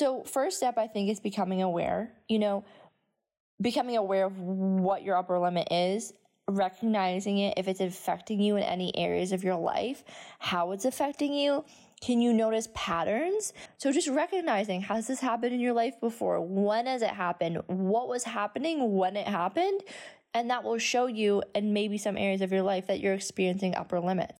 So, first step, I think, is becoming aware. You know, becoming aware of what your upper limit is, recognizing it if it's affecting you in any areas of your life, how it's affecting you. Can you notice patterns? So just recognizing, has this happened in your life before? When has it happened? What was happening when it happened? And that will show you in maybe some areas of your life that you're experiencing upper limits.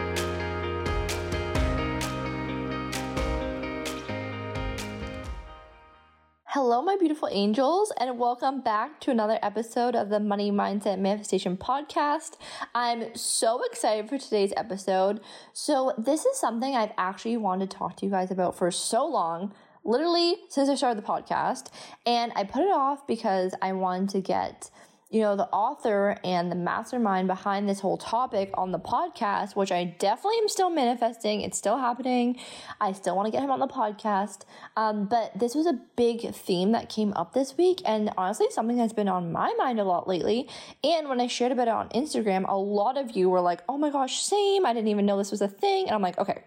Hello, my beautiful angels, and welcome back to another episode of the Money Mindset Manifestation Podcast. I'm so excited for today's episode. So, this is something I've actually wanted to talk to you guys about for so long, literally since I started the podcast, and I put it off because I wanted to get you know, the author and the mastermind behind this whole topic on the podcast, which I definitely am still manifesting. It's still happening. I still want to get him on the podcast. Um, but this was a big theme that came up this week, and honestly, something that's been on my mind a lot lately. And when I shared about it on Instagram, a lot of you were like, oh my gosh, same. I didn't even know this was a thing. And I'm like, okay.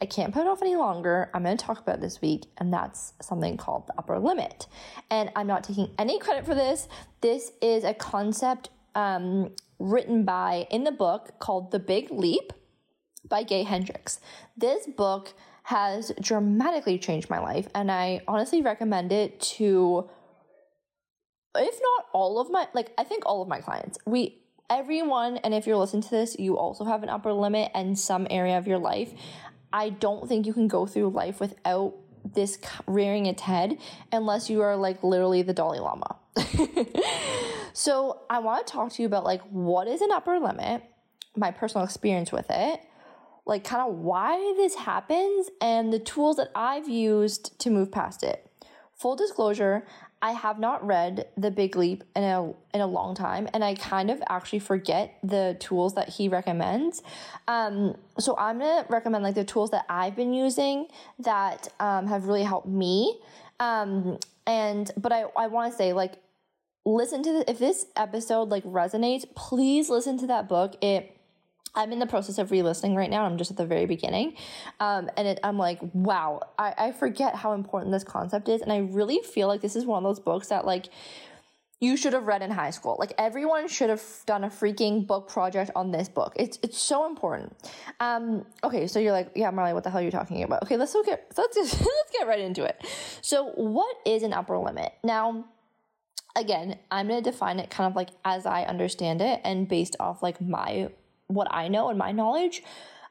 I can't put it off any longer. I'm going to talk about this week, and that's something called the upper limit. And I'm not taking any credit for this. This is a concept um, written by in the book called The Big Leap by Gay Hendricks. This book has dramatically changed my life, and I honestly recommend it to, if not all of my, like, I think all of my clients. We, everyone, and if you're listening to this, you also have an upper limit in some area of your life. I don't think you can go through life without this rearing its head unless you are like literally the Dalai Lama. so I want to talk to you about like what is an upper limit, my personal experience with it, like kind of why this happens, and the tools that I've used to move past it. Full disclosure, I have not read The Big Leap in a in a long time, and I kind of actually forget the tools that he recommends. Um, so I'm gonna recommend like the tools that I've been using that um, have really helped me. Um, and but I I want to say like listen to the, if this episode like resonates, please listen to that book. It I'm in the process of re-listening right now. I'm just at the very beginning. Um, and it, I'm like, wow, I, I forget how important this concept is. And I really feel like this is one of those books that like you should have read in high school. Like everyone should have done a freaking book project on this book. It's it's so important. Um, okay, so you're like, yeah, Marley, what the hell are you talking about? Okay, let's look at let's just, let's get right into it. So, what is an upper limit? Now, again, I'm gonna define it kind of like as I understand it and based off like my what I know and my knowledge.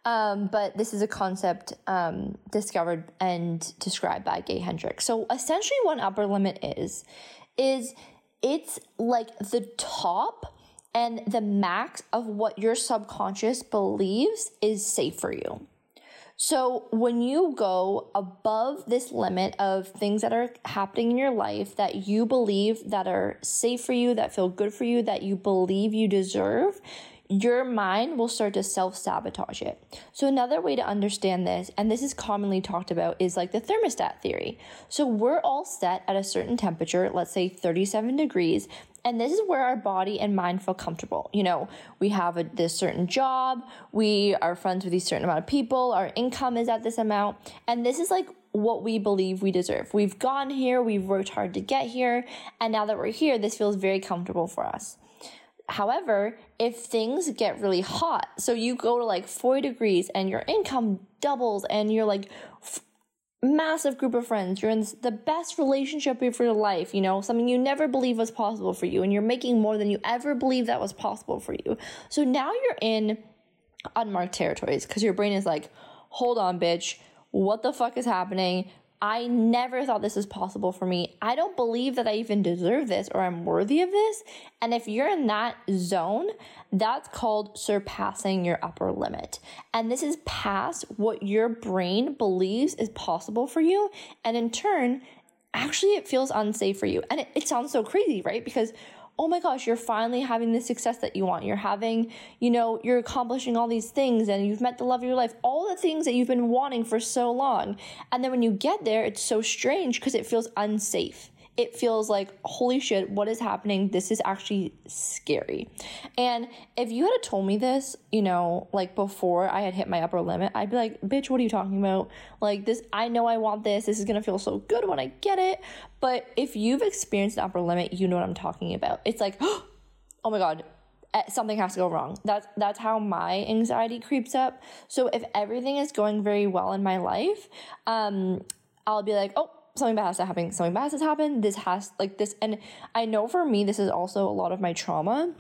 Um, but this is a concept um, discovered and described by Gay Hendricks. So essentially, what upper limit is, is it's like the top and the max of what your subconscious believes is safe for you. So when you go above this limit of things that are happening in your life that you believe that are safe for you, that feel good for you, that you believe you deserve, your mind will start to self sabotage it. So, another way to understand this, and this is commonly talked about, is like the thermostat theory. So, we're all set at a certain temperature, let's say 37 degrees, and this is where our body and mind feel comfortable. You know, we have a, this certain job, we are friends with a certain amount of people, our income is at this amount, and this is like what we believe we deserve. We've gone here, we've worked hard to get here, and now that we're here, this feels very comfortable for us. However, if things get really hot, so you go to like 40 degrees and your income doubles and you're like f- massive group of friends, you're in the best relationship of your life, you know, something you never believed was possible for you, and you're making more than you ever believed that was possible for you. So now you're in unmarked territories because your brain is like, hold on, bitch, what the fuck is happening? I never thought this was possible for me. I don't believe that I even deserve this or I'm worthy of this. And if you're in that zone, that's called surpassing your upper limit. And this is past what your brain believes is possible for you. And in turn, actually, it feels unsafe for you. And it, it sounds so crazy, right? Because oh my gosh, you're finally having the success that you want. You're having, you know, you're accomplishing all these things and you've met the love of your life, all the things that you've been wanting for so long. And then when you get there, it's so strange because it feels unsafe it feels like, holy shit, what is happening? This is actually scary. And if you had told me this, you know, like before I had hit my upper limit, I'd be like, bitch, what are you talking about? Like, this, I know I want this. This is gonna feel so good when I get it. But if you've experienced the upper limit, you know what I'm talking about. It's like, oh my God, eh, something has to go wrong. That's that's how my anxiety creeps up. So if everything is going very well in my life, um, I'll be like, oh, something bad has to happen. Something bad has happened. This has like this, and I know for me, this is also a lot of my trauma.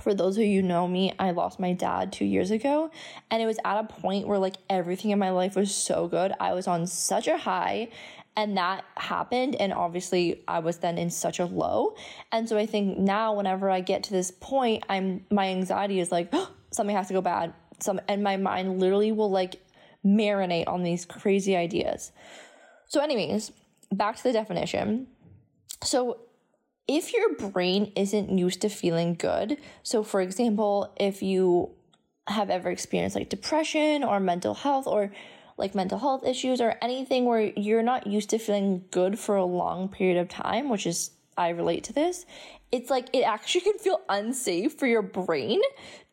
For those of you know me, I lost my dad two years ago, and it was at a point where like everything in my life was so good. I was on such a high, and that happened and obviously i was then in such a low and so i think now whenever i get to this point i'm my anxiety is like oh, something has to go bad some and my mind literally will like marinate on these crazy ideas so anyways back to the definition. So, if your brain isn't used to feeling good, so for example, if you have ever experienced like depression or mental health or like mental health issues or anything where you're not used to feeling good for a long period of time, which is I relate to this, it's like it actually can feel unsafe for your brain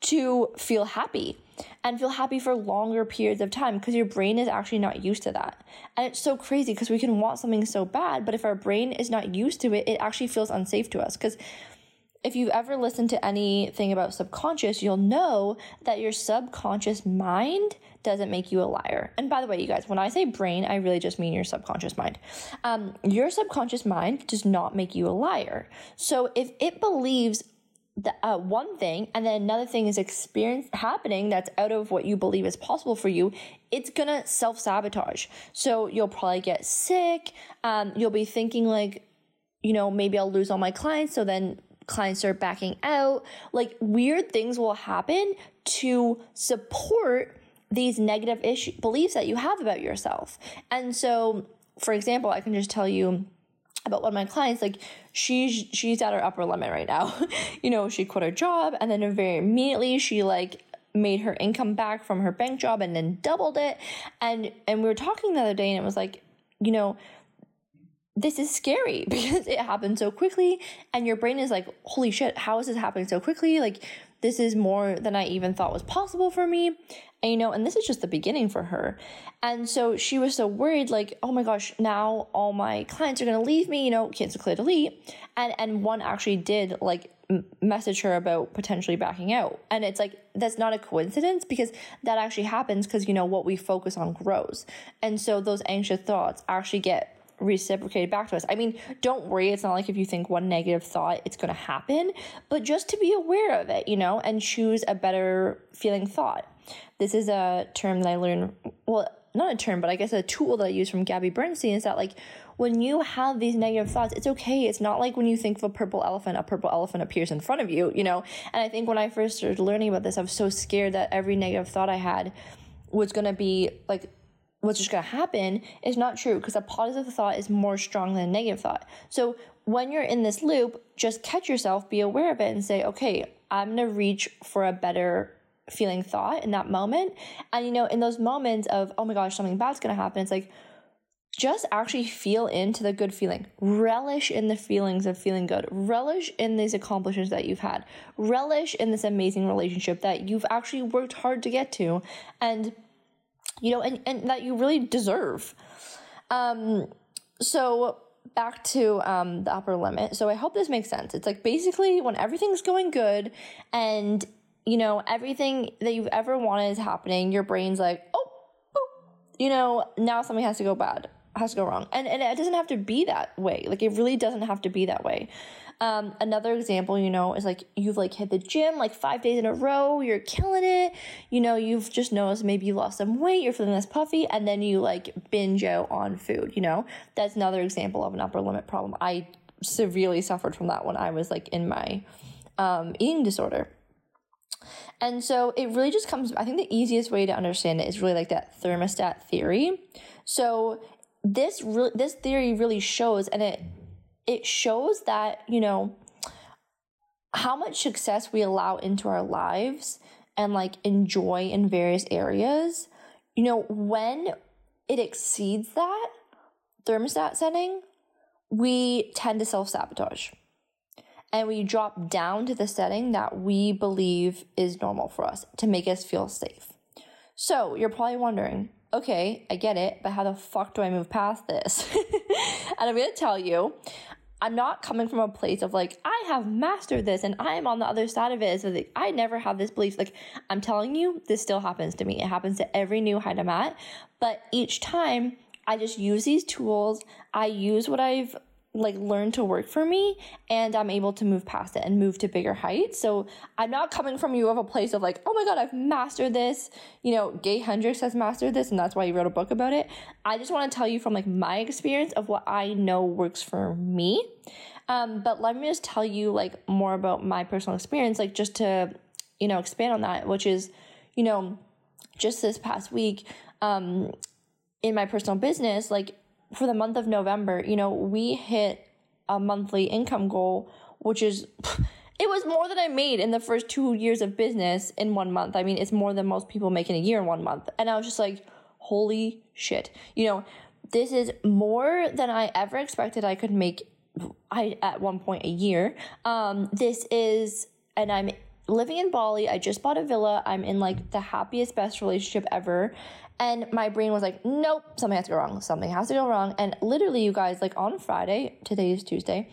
to feel happy and feel happy for longer periods of time because your brain is actually not used to that. And it's so crazy because we can want something so bad, but if our brain is not used to it, it actually feels unsafe to us because if you've ever listened to anything about subconscious, you'll know that your subconscious mind doesn't make you a liar. And by the way, you guys, when I say brain, I really just mean your subconscious mind. Um, your subconscious mind does not make you a liar. So if it believes the, uh, one thing and then another thing is experience happening that's out of what you believe is possible for you it's gonna self-sabotage. So you'll probably get sick um, you'll be thinking like you know maybe i'll lose all my clients so then clients start backing out. Like weird things will happen to support these negative issue beliefs that you have about yourself. And so for example i can just tell you about one of my clients like she's she's at her upper limit right now. You know she quit her job and then very immediately she like made her income back from her bank job and then doubled it. And and we were talking the other day and it was like you know this is scary because it happened so quickly and your brain is like holy shit how is this happening so quickly? Like this is more than i even thought was possible for me and you know, and this is just the beginning for her. And so she was so worried, like, oh my gosh, now all my clients are gonna leave me, you know, cancel clear delete. And and one actually did like message her about potentially backing out. And it's like that's not a coincidence because that actually happens because you know what we focus on grows. And so those anxious thoughts actually get reciprocated back to us. I mean, don't worry, it's not like if you think one negative thought, it's going to happen, but just to be aware of it, you know, and choose a better feeling thought. This is a term that I learned, well, not a term, but I guess a tool that I use from Gabby Bernstein is that like when you have these negative thoughts, it's okay. It's not like when you think of a purple elephant, a purple elephant appears in front of you, you know? And I think when I first started learning about this, I was so scared that every negative thought I had was going to be like what's just going to happen is not true because a positive thought is more strong than a negative thought. So when you're in this loop, just catch yourself, be aware of it, and say, okay, I'm going to reach for a better feeling thought in that moment. And you know, in those moments of, oh my gosh, something bad's gonna happen, it's like, just actually feel into the good feeling. Relish in the feelings of feeling good. Relish in these accomplishments that you've had. Relish in this amazing relationship that you've actually worked hard to get to. And, you know, and, and that you really deserve. Um, so back to um, the upper limit. So I hope this makes sense. It's like basically when everything's going good and you know, everything that you've ever wanted is happening. Your brain's like, oh, you know, now something has to go bad, has to go wrong. And, and it doesn't have to be that way. Like, it really doesn't have to be that way. Um, another example, you know, is like you've like hit the gym like five days in a row, you're killing it. You know, you've just noticed maybe you lost some weight, you're feeling less puffy, and then you like binge out on food, you know? That's another example of an upper limit problem. I severely suffered from that when I was like in my um, eating disorder. And so it really just comes, I think the easiest way to understand it is really like that thermostat theory. So this really, this theory really shows, and it, it shows that, you know, how much success we allow into our lives and like enjoy in various areas, you know, when it exceeds that thermostat setting, we tend to self sabotage and we drop down to the setting that we believe is normal for us to make us feel safe. So you're probably wondering, okay, I get it, but how the fuck do I move past this? and I'm gonna tell you, I'm not coming from a place of like, I have mastered this and I am on the other side of it. So like, I never have this belief. Like, I'm telling you, this still happens to me. It happens to every new height I'm at. But each time I just use these tools, I use what I've like learn to work for me and I'm able to move past it and move to bigger heights. So I'm not coming from you of a place of like, oh my God, I've mastered this. You know, Gay Hendricks has mastered this and that's why he wrote a book about it. I just want to tell you from like my experience of what I know works for me. Um, but let me just tell you like more about my personal experience, like just to, you know, expand on that, which is, you know, just this past week, um, in my personal business, like for the month of November, you know, we hit a monthly income goal, which is it was more than I made in the first two years of business in one month. I mean, it's more than most people make in a year in one month. And I was just like, holy shit. You know, this is more than I ever expected I could make I at one point a year. Um, this is and I'm living in Bali. I just bought a villa. I'm in like the happiest, best relationship ever. And my brain was like, nope, something has to go wrong. Something has to go wrong. And literally, you guys, like on Friday, today is Tuesday.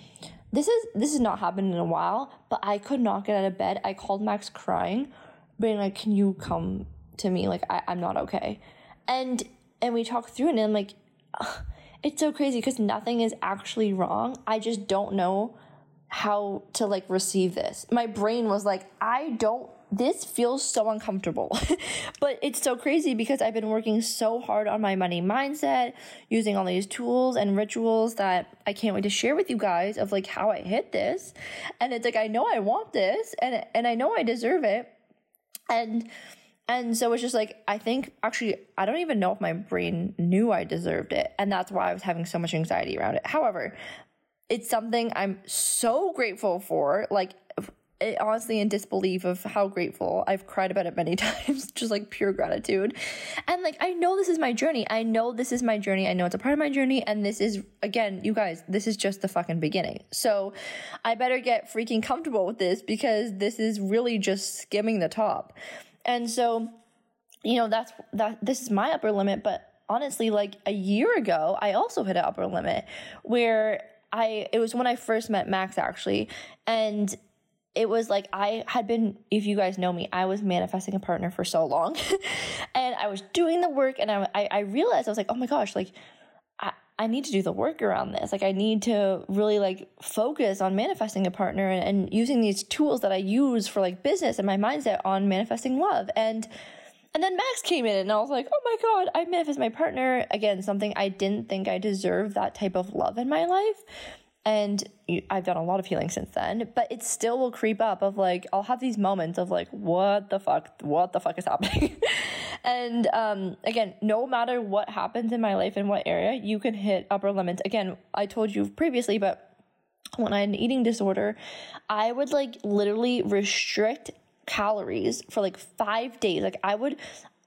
This is this has not happened in a while, but I could not get out of bed. I called Max crying, being like, Can you come to me? Like I, I'm not okay. And and we talked through it and I'm like, it's so crazy because nothing is actually wrong. I just don't know how to like receive this. My brain was like, I don't this feels so uncomfortable. but it's so crazy because I've been working so hard on my money mindset, using all these tools and rituals that I can't wait to share with you guys of like how I hit this. And it's like I know I want this and and I know I deserve it. And and so it's just like I think actually I don't even know if my brain knew I deserved it and that's why I was having so much anxiety around it. However, it's something I'm so grateful for. Like it, honestly in disbelief of how grateful I've cried about it many times, just like pure gratitude. And like, I know this is my journey. I know this is my journey. I know it's a part of my journey. And this is, again, you guys, this is just the fucking beginning. So I better get freaking comfortable with this because this is really just skimming the top. And so, you know, that's, that, this is my upper limit. But honestly, like a year ago, I also hit an upper limit where I, it was when I first met Max actually. And it was like I had been, if you guys know me, I was manifesting a partner for so long and I was doing the work and I, I, I, realized I was like, oh my gosh, like I, I need to do the work around this. Like I need to really like focus on manifesting a partner and, and using these tools that I use for like business and my mindset on manifesting love. And, and then Max came in and I was like, oh my God, I manifest my partner. Again, something I didn't think I deserved that type of love in my life. And I've done a lot of healing since then, but it still will creep up of like, I'll have these moments of like, what the fuck, what the fuck is happening? and um, again, no matter what happens in my life in what area, you can hit upper limits. Again, I told you previously, but when I had an eating disorder, I would like literally restrict calories for like five days. Like I would,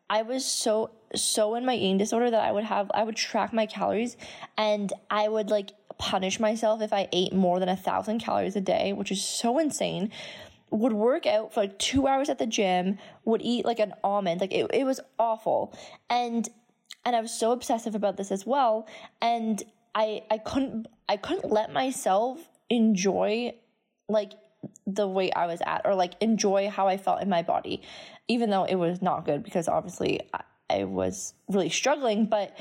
I was so so in my eating disorder that I would have I would track my calories and I would like punish myself if I ate more than a thousand calories a day, which is so insane. Would work out for like two hours at the gym, would eat like an almond. Like it, it was awful. And and I was so obsessive about this as well. And I I couldn't I couldn't let myself enjoy like the weight I was at or like enjoy how I felt in my body, even though it was not good because obviously I, I was really struggling. But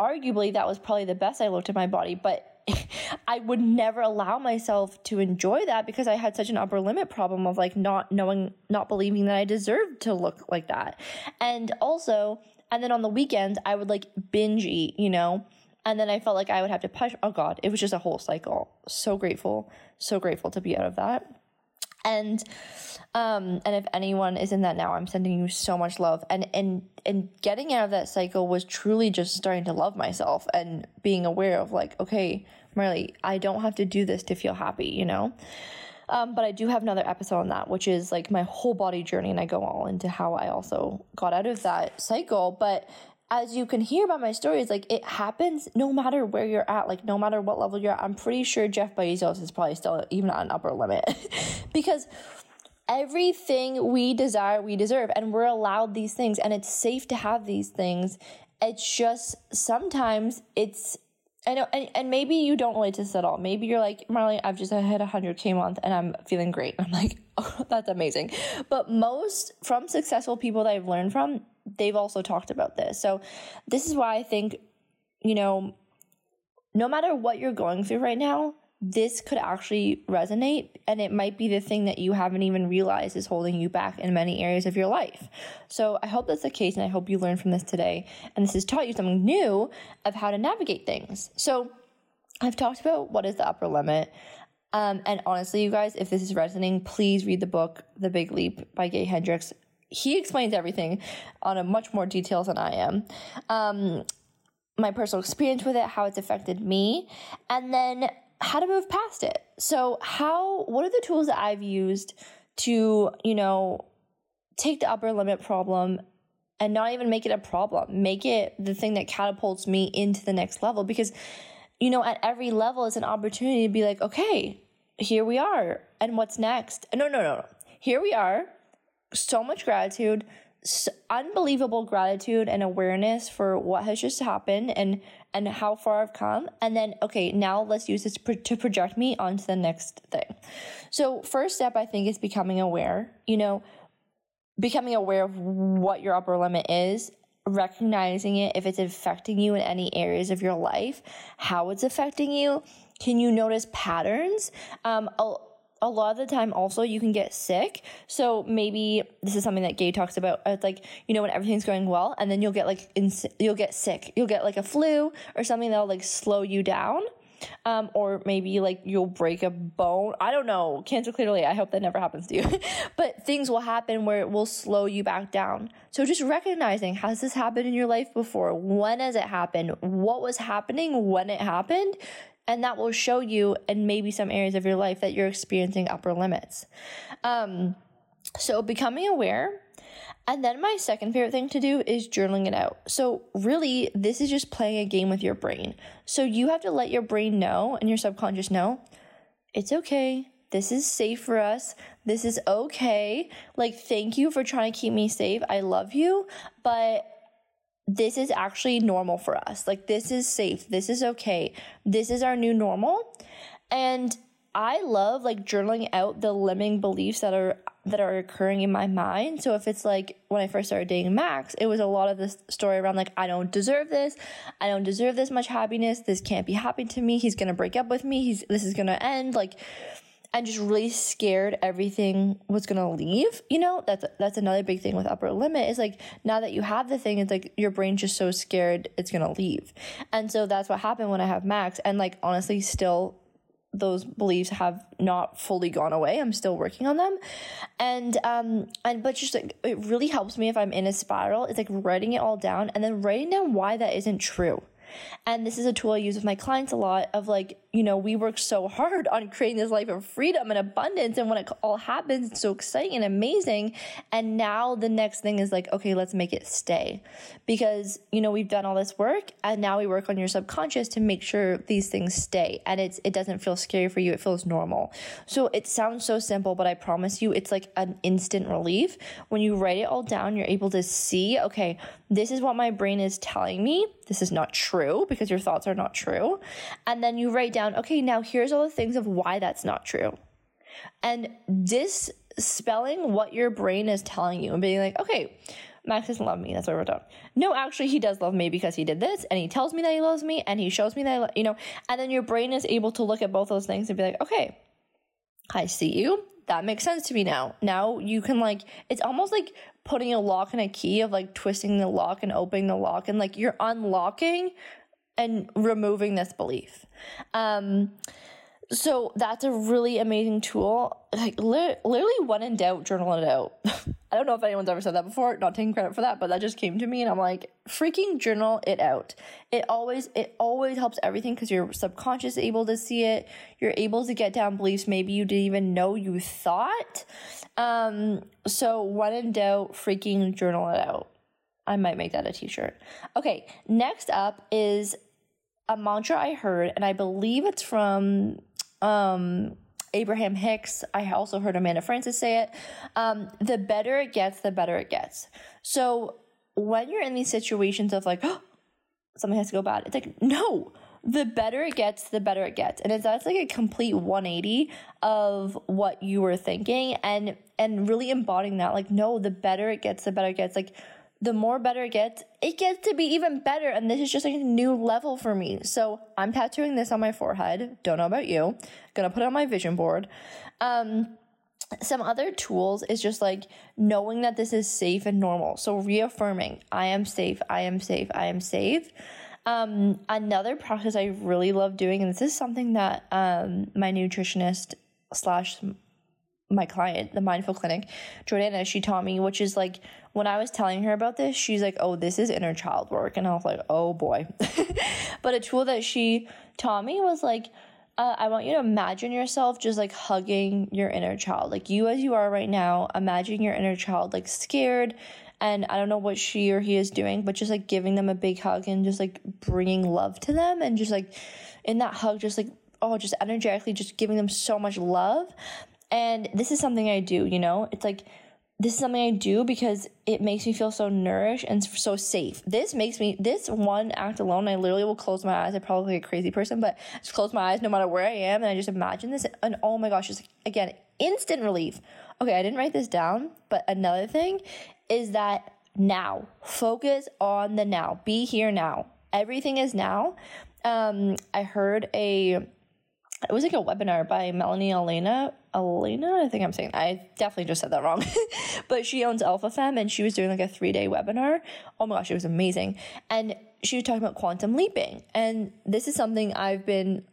arguably that was probably the best I looked at my body, but I would never allow myself to enjoy that because I had such an upper limit problem of like not knowing, not believing that I deserved to look like that. And also, and then on the weekends, I would like binge eat, you know? And then I felt like I would have to push. Oh God, it was just a whole cycle. So grateful, so grateful to be out of that. And um, and if anyone is in that now, I'm sending you so much love. And and and getting out of that cycle was truly just starting to love myself and being aware of like, okay, Marley, I don't have to do this to feel happy, you know? Um, but I do have another episode on that, which is like my whole body journey, and I go all into how I also got out of that cycle. But as you can hear by my stories, like it happens no matter where you're at, like no matter what level you're at. I'm pretty sure Jeff Bezos is probably still even on an upper limit because everything we desire, we deserve, and we're allowed these things, and it's safe to have these things. It's just sometimes it's Know, and, and maybe you don't relate to this at all. Maybe you're like, Marley, I've just hit 100K month and I'm feeling great. I'm like, oh, that's amazing. But most from successful people that I've learned from, they've also talked about this. So this is why I think, you know, no matter what you're going through right now, this could actually resonate and it might be the thing that you haven't even realized is holding you back in many areas of your life. So I hope that's the case and I hope you learned from this today and this has taught you something new of how to navigate things. So I've talked about what is the upper limit. Um, and honestly, you guys, if this is resonating, please read the book, The Big Leap by Gay Hendricks. He explains everything on a much more details than I am. Um, my personal experience with it, how it's affected me, and then how to move past it. So, how, what are the tools that I've used to, you know, take the upper limit problem and not even make it a problem, make it the thing that catapults me into the next level? Because, you know, at every level, it's an opportunity to be like, okay, here we are. And what's next? No, no, no, no. Here we are. So much gratitude, unbelievable gratitude and awareness for what has just happened and and how far I've come. And then, okay, now let's use this to project me onto the next thing. So, first step, I think, is becoming aware. You know, becoming aware of what your upper limit is, recognizing it if it's affecting you in any areas of your life, how it's affecting you. Can you notice patterns? Um, a lot of the time also you can get sick. So maybe this is something that Gay talks about. It's like, you know, when everything's going well and then you'll get like, ins- you'll get sick. You'll get like a flu or something that'll like slow you down. Um, or maybe like you'll break a bone. I don't know. Cancer clearly, I hope that never happens to you. but things will happen where it will slow you back down. So just recognizing, has this happened in your life before? When has it happened? What was happening when it happened? And that will show you in maybe some areas of your life that you're experiencing upper limits. Um, so becoming aware. And then my second favorite thing to do is journaling it out. So really, this is just playing a game with your brain. So you have to let your brain know and your subconscious know it's okay. This is safe for us. This is okay. Like, thank you for trying to keep me safe. I love you, but this is actually normal for us. Like, this is safe. This is okay. This is our new normal. And I love like journaling out the limiting beliefs that are that are occurring in my mind. So if it's like when I first started dating Max, it was a lot of this story around like I don't deserve this. I don't deserve this much happiness. This can't be happening to me. He's going to break up with me. He's this is going to end like and just really scared everything was gonna leave. You know, that's that's another big thing with upper limit is like now that you have the thing, it's like your brain's just so scared it's gonna leave. And so that's what happened when I have Max. And like honestly, still those beliefs have not fully gone away. I'm still working on them. And um and but just like it really helps me if I'm in a spiral. It's like writing it all down and then writing down why that isn't true. And this is a tool I use with my clients a lot of like, you know, we work so hard on creating this life of freedom and abundance. And when it all happens, it's so exciting and amazing. And now the next thing is like, okay, let's make it stay. Because, you know, we've done all this work and now we work on your subconscious to make sure these things stay. And it's, it doesn't feel scary for you. It feels normal. So it sounds so simple, but I promise you it's like an instant relief. When you write it all down, you're able to see, okay, this is what my brain is telling me. This is not true because your thoughts are not true. And then you write down, okay, now here's all the things of why that's not true. And dispelling what your brain is telling you and being like, okay, Max doesn't love me. That's what wrote down. No, actually, he does love me because he did this and he tells me that he loves me and he shows me that, I lo- you know, and then your brain is able to look at both those things and be like, okay, I see you that makes sense to me now. Now you can like, it's almost like putting a lock and a key of like twisting the lock and opening the lock and like you're unlocking and removing this belief. Um, So that's a really amazing tool. Like li- literally, when in doubt, journal it out. I don't know if anyone's ever said that before. Not taking credit for that, but that just came to me, and I'm like, freaking journal it out. It always it always helps everything because your subconscious able to see it. You're able to get down beliefs maybe you didn't even know you thought. Um, so when in doubt, freaking journal it out. I might make that a t-shirt. Okay, next up is a mantra I heard, and I believe it's from um, Abraham Hicks. I also heard Amanda Frances say it. Um, the better it gets, the better it gets. So when you're in these situations of like, oh, something has to go bad, it's like, no, the better it gets, the better it gets. And it's that's like a complete 180 of what you were thinking and and really embodying that. Like, no, the better it gets, the better it gets. Like the more better it gets, it gets to be even better. And this is just like a new level for me. So I'm tattooing this on my forehead. Don't know about you. Gonna put it on my vision board. Um, some other tools is just like knowing that this is safe and normal. So reaffirming, I am safe, I am safe, I am safe. Um, another practice I really love doing, and this is something that um, my nutritionist slash my client, the Mindful Clinic, Jordana, she taught me, which is like when I was telling her about this, she's like, oh, this is inner child work. And I was like, oh boy. but a tool that she taught me was like, uh, I want you to imagine yourself just like hugging your inner child. Like you as you are right now, imagine your inner child like scared. And I don't know what she or he is doing, but just like giving them a big hug and just like bringing love to them. And just like in that hug, just like, oh, just energetically just giving them so much love. And this is something I do, you know? It's like, this is something I do because it makes me feel so nourished and so safe. This makes me, this one act alone, I literally will close my eyes. I'm probably a crazy person, but just close my eyes no matter where I am. And I just imagine this. And oh my gosh, just again, instant relief. Okay, I didn't write this down, but another thing is that now, focus on the now. Be here now. Everything is now. Um, I heard a it was like a webinar by Melanie Elena. Elena, I think I'm saying I definitely just said that wrong. but she owns Alpha Femme and she was doing like a three day webinar. Oh my gosh, it was amazing. And she was talking about quantum leaping. And this is something I've been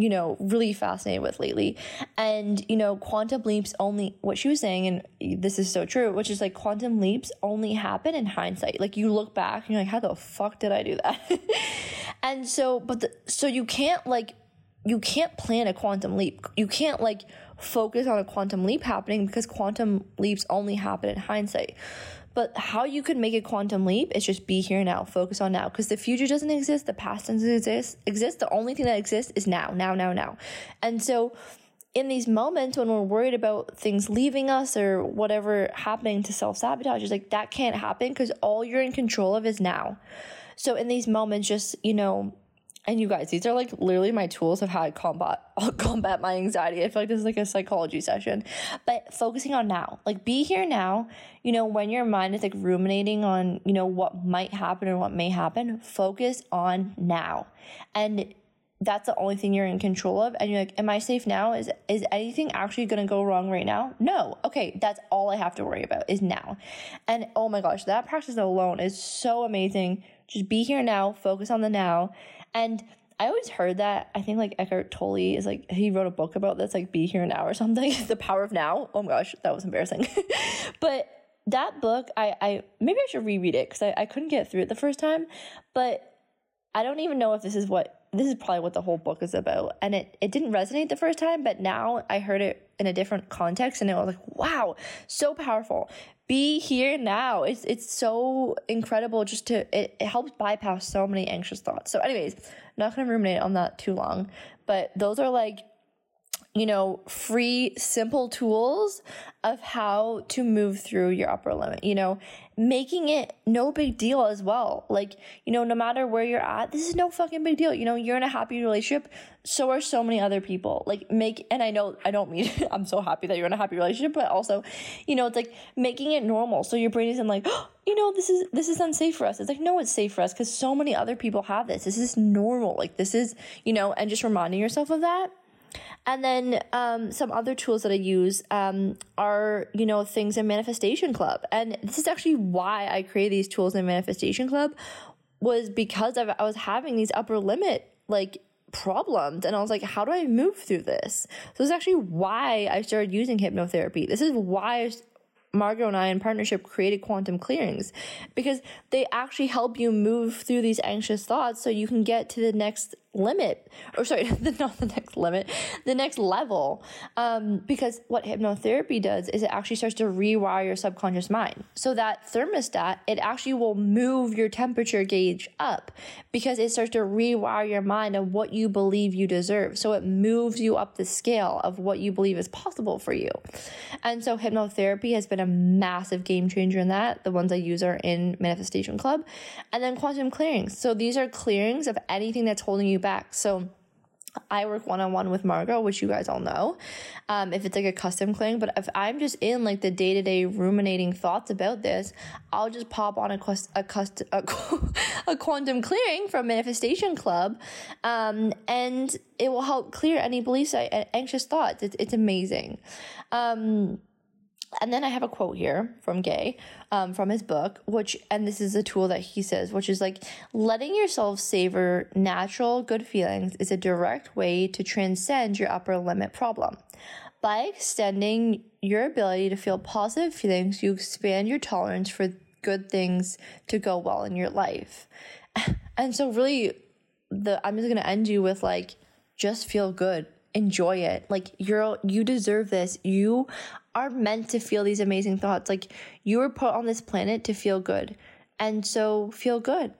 you know, really fascinated with lately. And, you know, quantum leaps only, what she was saying, and this is so true, which is like quantum leaps only happen in hindsight. Like you look back and you're like, how the fuck did I do that? and so, but the, so you can't like you can't plan a quantum leap. You can't like focus on a quantum leap happening because quantum leaps only happen in hindsight. But how you could make a quantum leap is just be here now, focus on now. Because the future doesn't exist, the past doesn't exist. Exist. The only thing that exists is now, now, now, now. And so, in these moments when we're worried about things leaving us or whatever happening to self sabotage, is like that can't happen because all you're in control of is now. So in these moments, just you know, and you guys, these are like literally my tools of how I combat combat my anxiety. I feel like this is like a psychology session. But focusing on now. Like be here now. You know, when your mind is like ruminating on, you know, what might happen or what may happen, focus on now. And that's the only thing you're in control of and you're like am i safe now is is anything actually to go wrong right now no okay that's all i have to worry about is now and oh my gosh that practice alone is so amazing just be here now focus on the now and I always heard that. I think like Eckhart Tolle is like he wrote a book about this, like Be Here Now or something. the Power of Now. Oh my gosh, that was embarrassing. but that book, I, I maybe I should reread it because I, I couldn't get through it the first time. But I don't even know if this is what this is probably what the whole book is about. And it, it didn't resonate the first time, but now I heard it in a different context and it was like, wow, so powerful be here now. It's it's so incredible just to it, it helps bypass so many anxious thoughts. So anyways, not gonna ruminate on that too long. But those are like you know, free, simple tools of how to move through your upper limit, you know, making it no big deal as well. Like, you know, no matter where you're at, this is no fucking big deal. You know, you're in a happy relationship. So are so many other people. Like, make, and I know, I don't mean, I'm so happy that you're in a happy relationship, but also, you know, it's like making it normal. So your brain isn't like, oh, you know, this is, this is unsafe for us. It's like, no, it's safe for us because so many other people have this. This is normal. Like, this is, you know, and just reminding yourself of that and then um, some other tools that I use um, are, you know, things in Manifestation Club. And this is actually why I created these tools in Manifestation Club was because of, I was having these upper limit like problems and I was like, how do I move through this? So this is actually why I started using hypnotherapy. This is why Margot and I in partnership created quantum clearings because they actually help you move through these anxious thoughts so you can get to the next limit. Or sorry the, not the next limit the next level. Um, because what hypnotherapy does is it actually starts to rewire your subconscious mind so that thermostat it actually will move your temperature gauge up because it starts to rewire your mind of what you believe you deserve. So it moves you up the scale of what you believe is possible for you. And so hypnotherapy has been a massive game changer in that. The ones i use are in manifestation club. And then quantum clearings. So these are clearings of anything that's holding you back. So I work one on one with Margot, which you guys all know. Um, if it's like a custom clearing, but if I'm just in like the day to day ruminating thoughts about this, I'll just pop on a quest, a, custom, a, a quantum clearing from Manifestation Club, um, and it will help clear any beliefs, anxious thoughts. It's it's amazing. Um, and then I have a quote here from Gay, um, from his book, which, and this is a tool that he says, which is like, letting yourself savor natural good feelings is a direct way to transcend your upper limit problem. By extending your ability to feel positive feelings, you expand your tolerance for good things to go well in your life. And so, really, the I'm just gonna end you with like, just feel good enjoy it. Like you're you deserve this. You are meant to feel these amazing thoughts. Like you were put on this planet to feel good. And so feel good.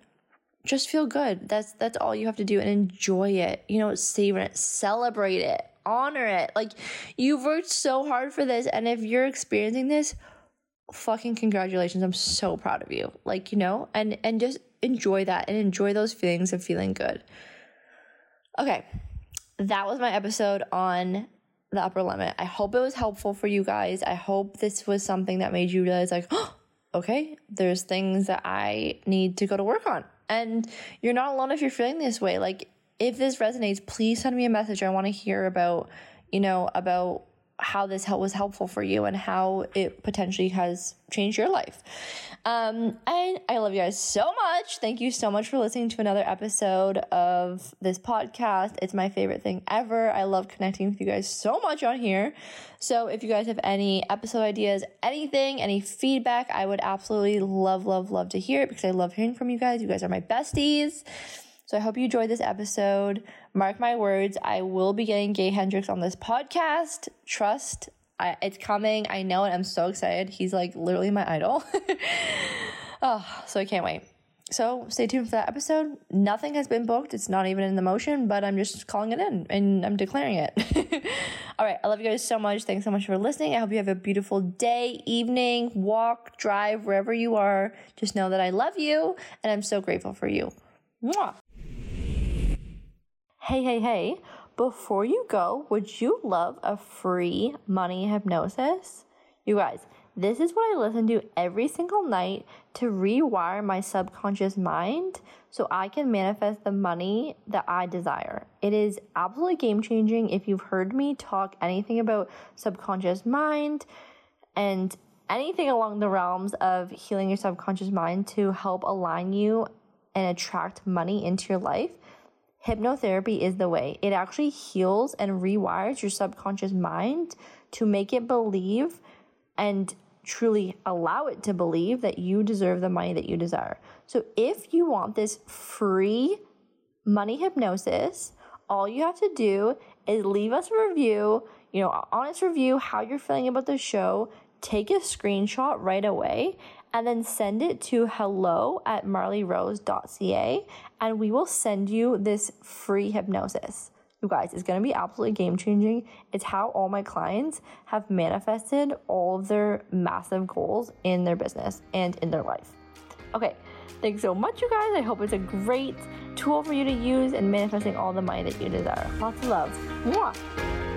Just feel good. That's that's all you have to do and enjoy it. You know, savor it, celebrate it, honor it. Like you've worked so hard for this and if you're experiencing this, fucking congratulations. I'm so proud of you. Like, you know, and and just enjoy that and enjoy those feelings of feeling good. Okay. That was my episode on the upper limit. I hope it was helpful for you guys. I hope this was something that made you realize, like, oh, okay, there's things that I need to go to work on. And you're not alone if you're feeling this way. Like, if this resonates, please send me a message. I want to hear about, you know, about how this help was helpful for you and how it potentially has changed your life. Um, and I love you guys so much. Thank you so much for listening to another episode of this podcast. It's my favorite thing ever. I love connecting with you guys so much on here. So if you guys have any episode ideas, anything, any feedback, I would absolutely love, love, love to hear it because I love hearing from you guys. You guys are my besties. So I hope you enjoyed this episode. Mark my words, I will be getting Gay Hendricks on this podcast. Trust, I, it's coming. I know it. I'm so excited. He's like literally my idol. oh, so I can't wait. So stay tuned for that episode. Nothing has been booked. It's not even in the motion, but I'm just calling it in and I'm declaring it. All right. I love you guys so much. Thanks so much for listening. I hope you have a beautiful day, evening, walk, drive, wherever you are. Just know that I love you and I'm so grateful for you. Mwah. Hey, hey, hey, before you go, would you love a free money hypnosis? You guys, this is what I listen to every single night to rewire my subconscious mind so I can manifest the money that I desire. It is absolutely game changing. If you've heard me talk anything about subconscious mind and anything along the realms of healing your subconscious mind to help align you and attract money into your life, hypnotherapy is the way. It actually heals and rewires your subconscious mind to make it believe and truly allow it to believe that you deserve the money that you desire. So if you want this free money hypnosis, all you have to do is leave us a review, you know, honest review, how you're feeling about the show, take a screenshot right away and then send it to hello at marleyrose.ca and we will send you this free hypnosis. You guys, it's gonna be absolutely game changing. It's how all my clients have manifested all of their massive goals in their business and in their life. Okay, thanks so much, you guys. I hope it's a great tool for you to use in manifesting all the money that you desire. Lots of love. Mwah.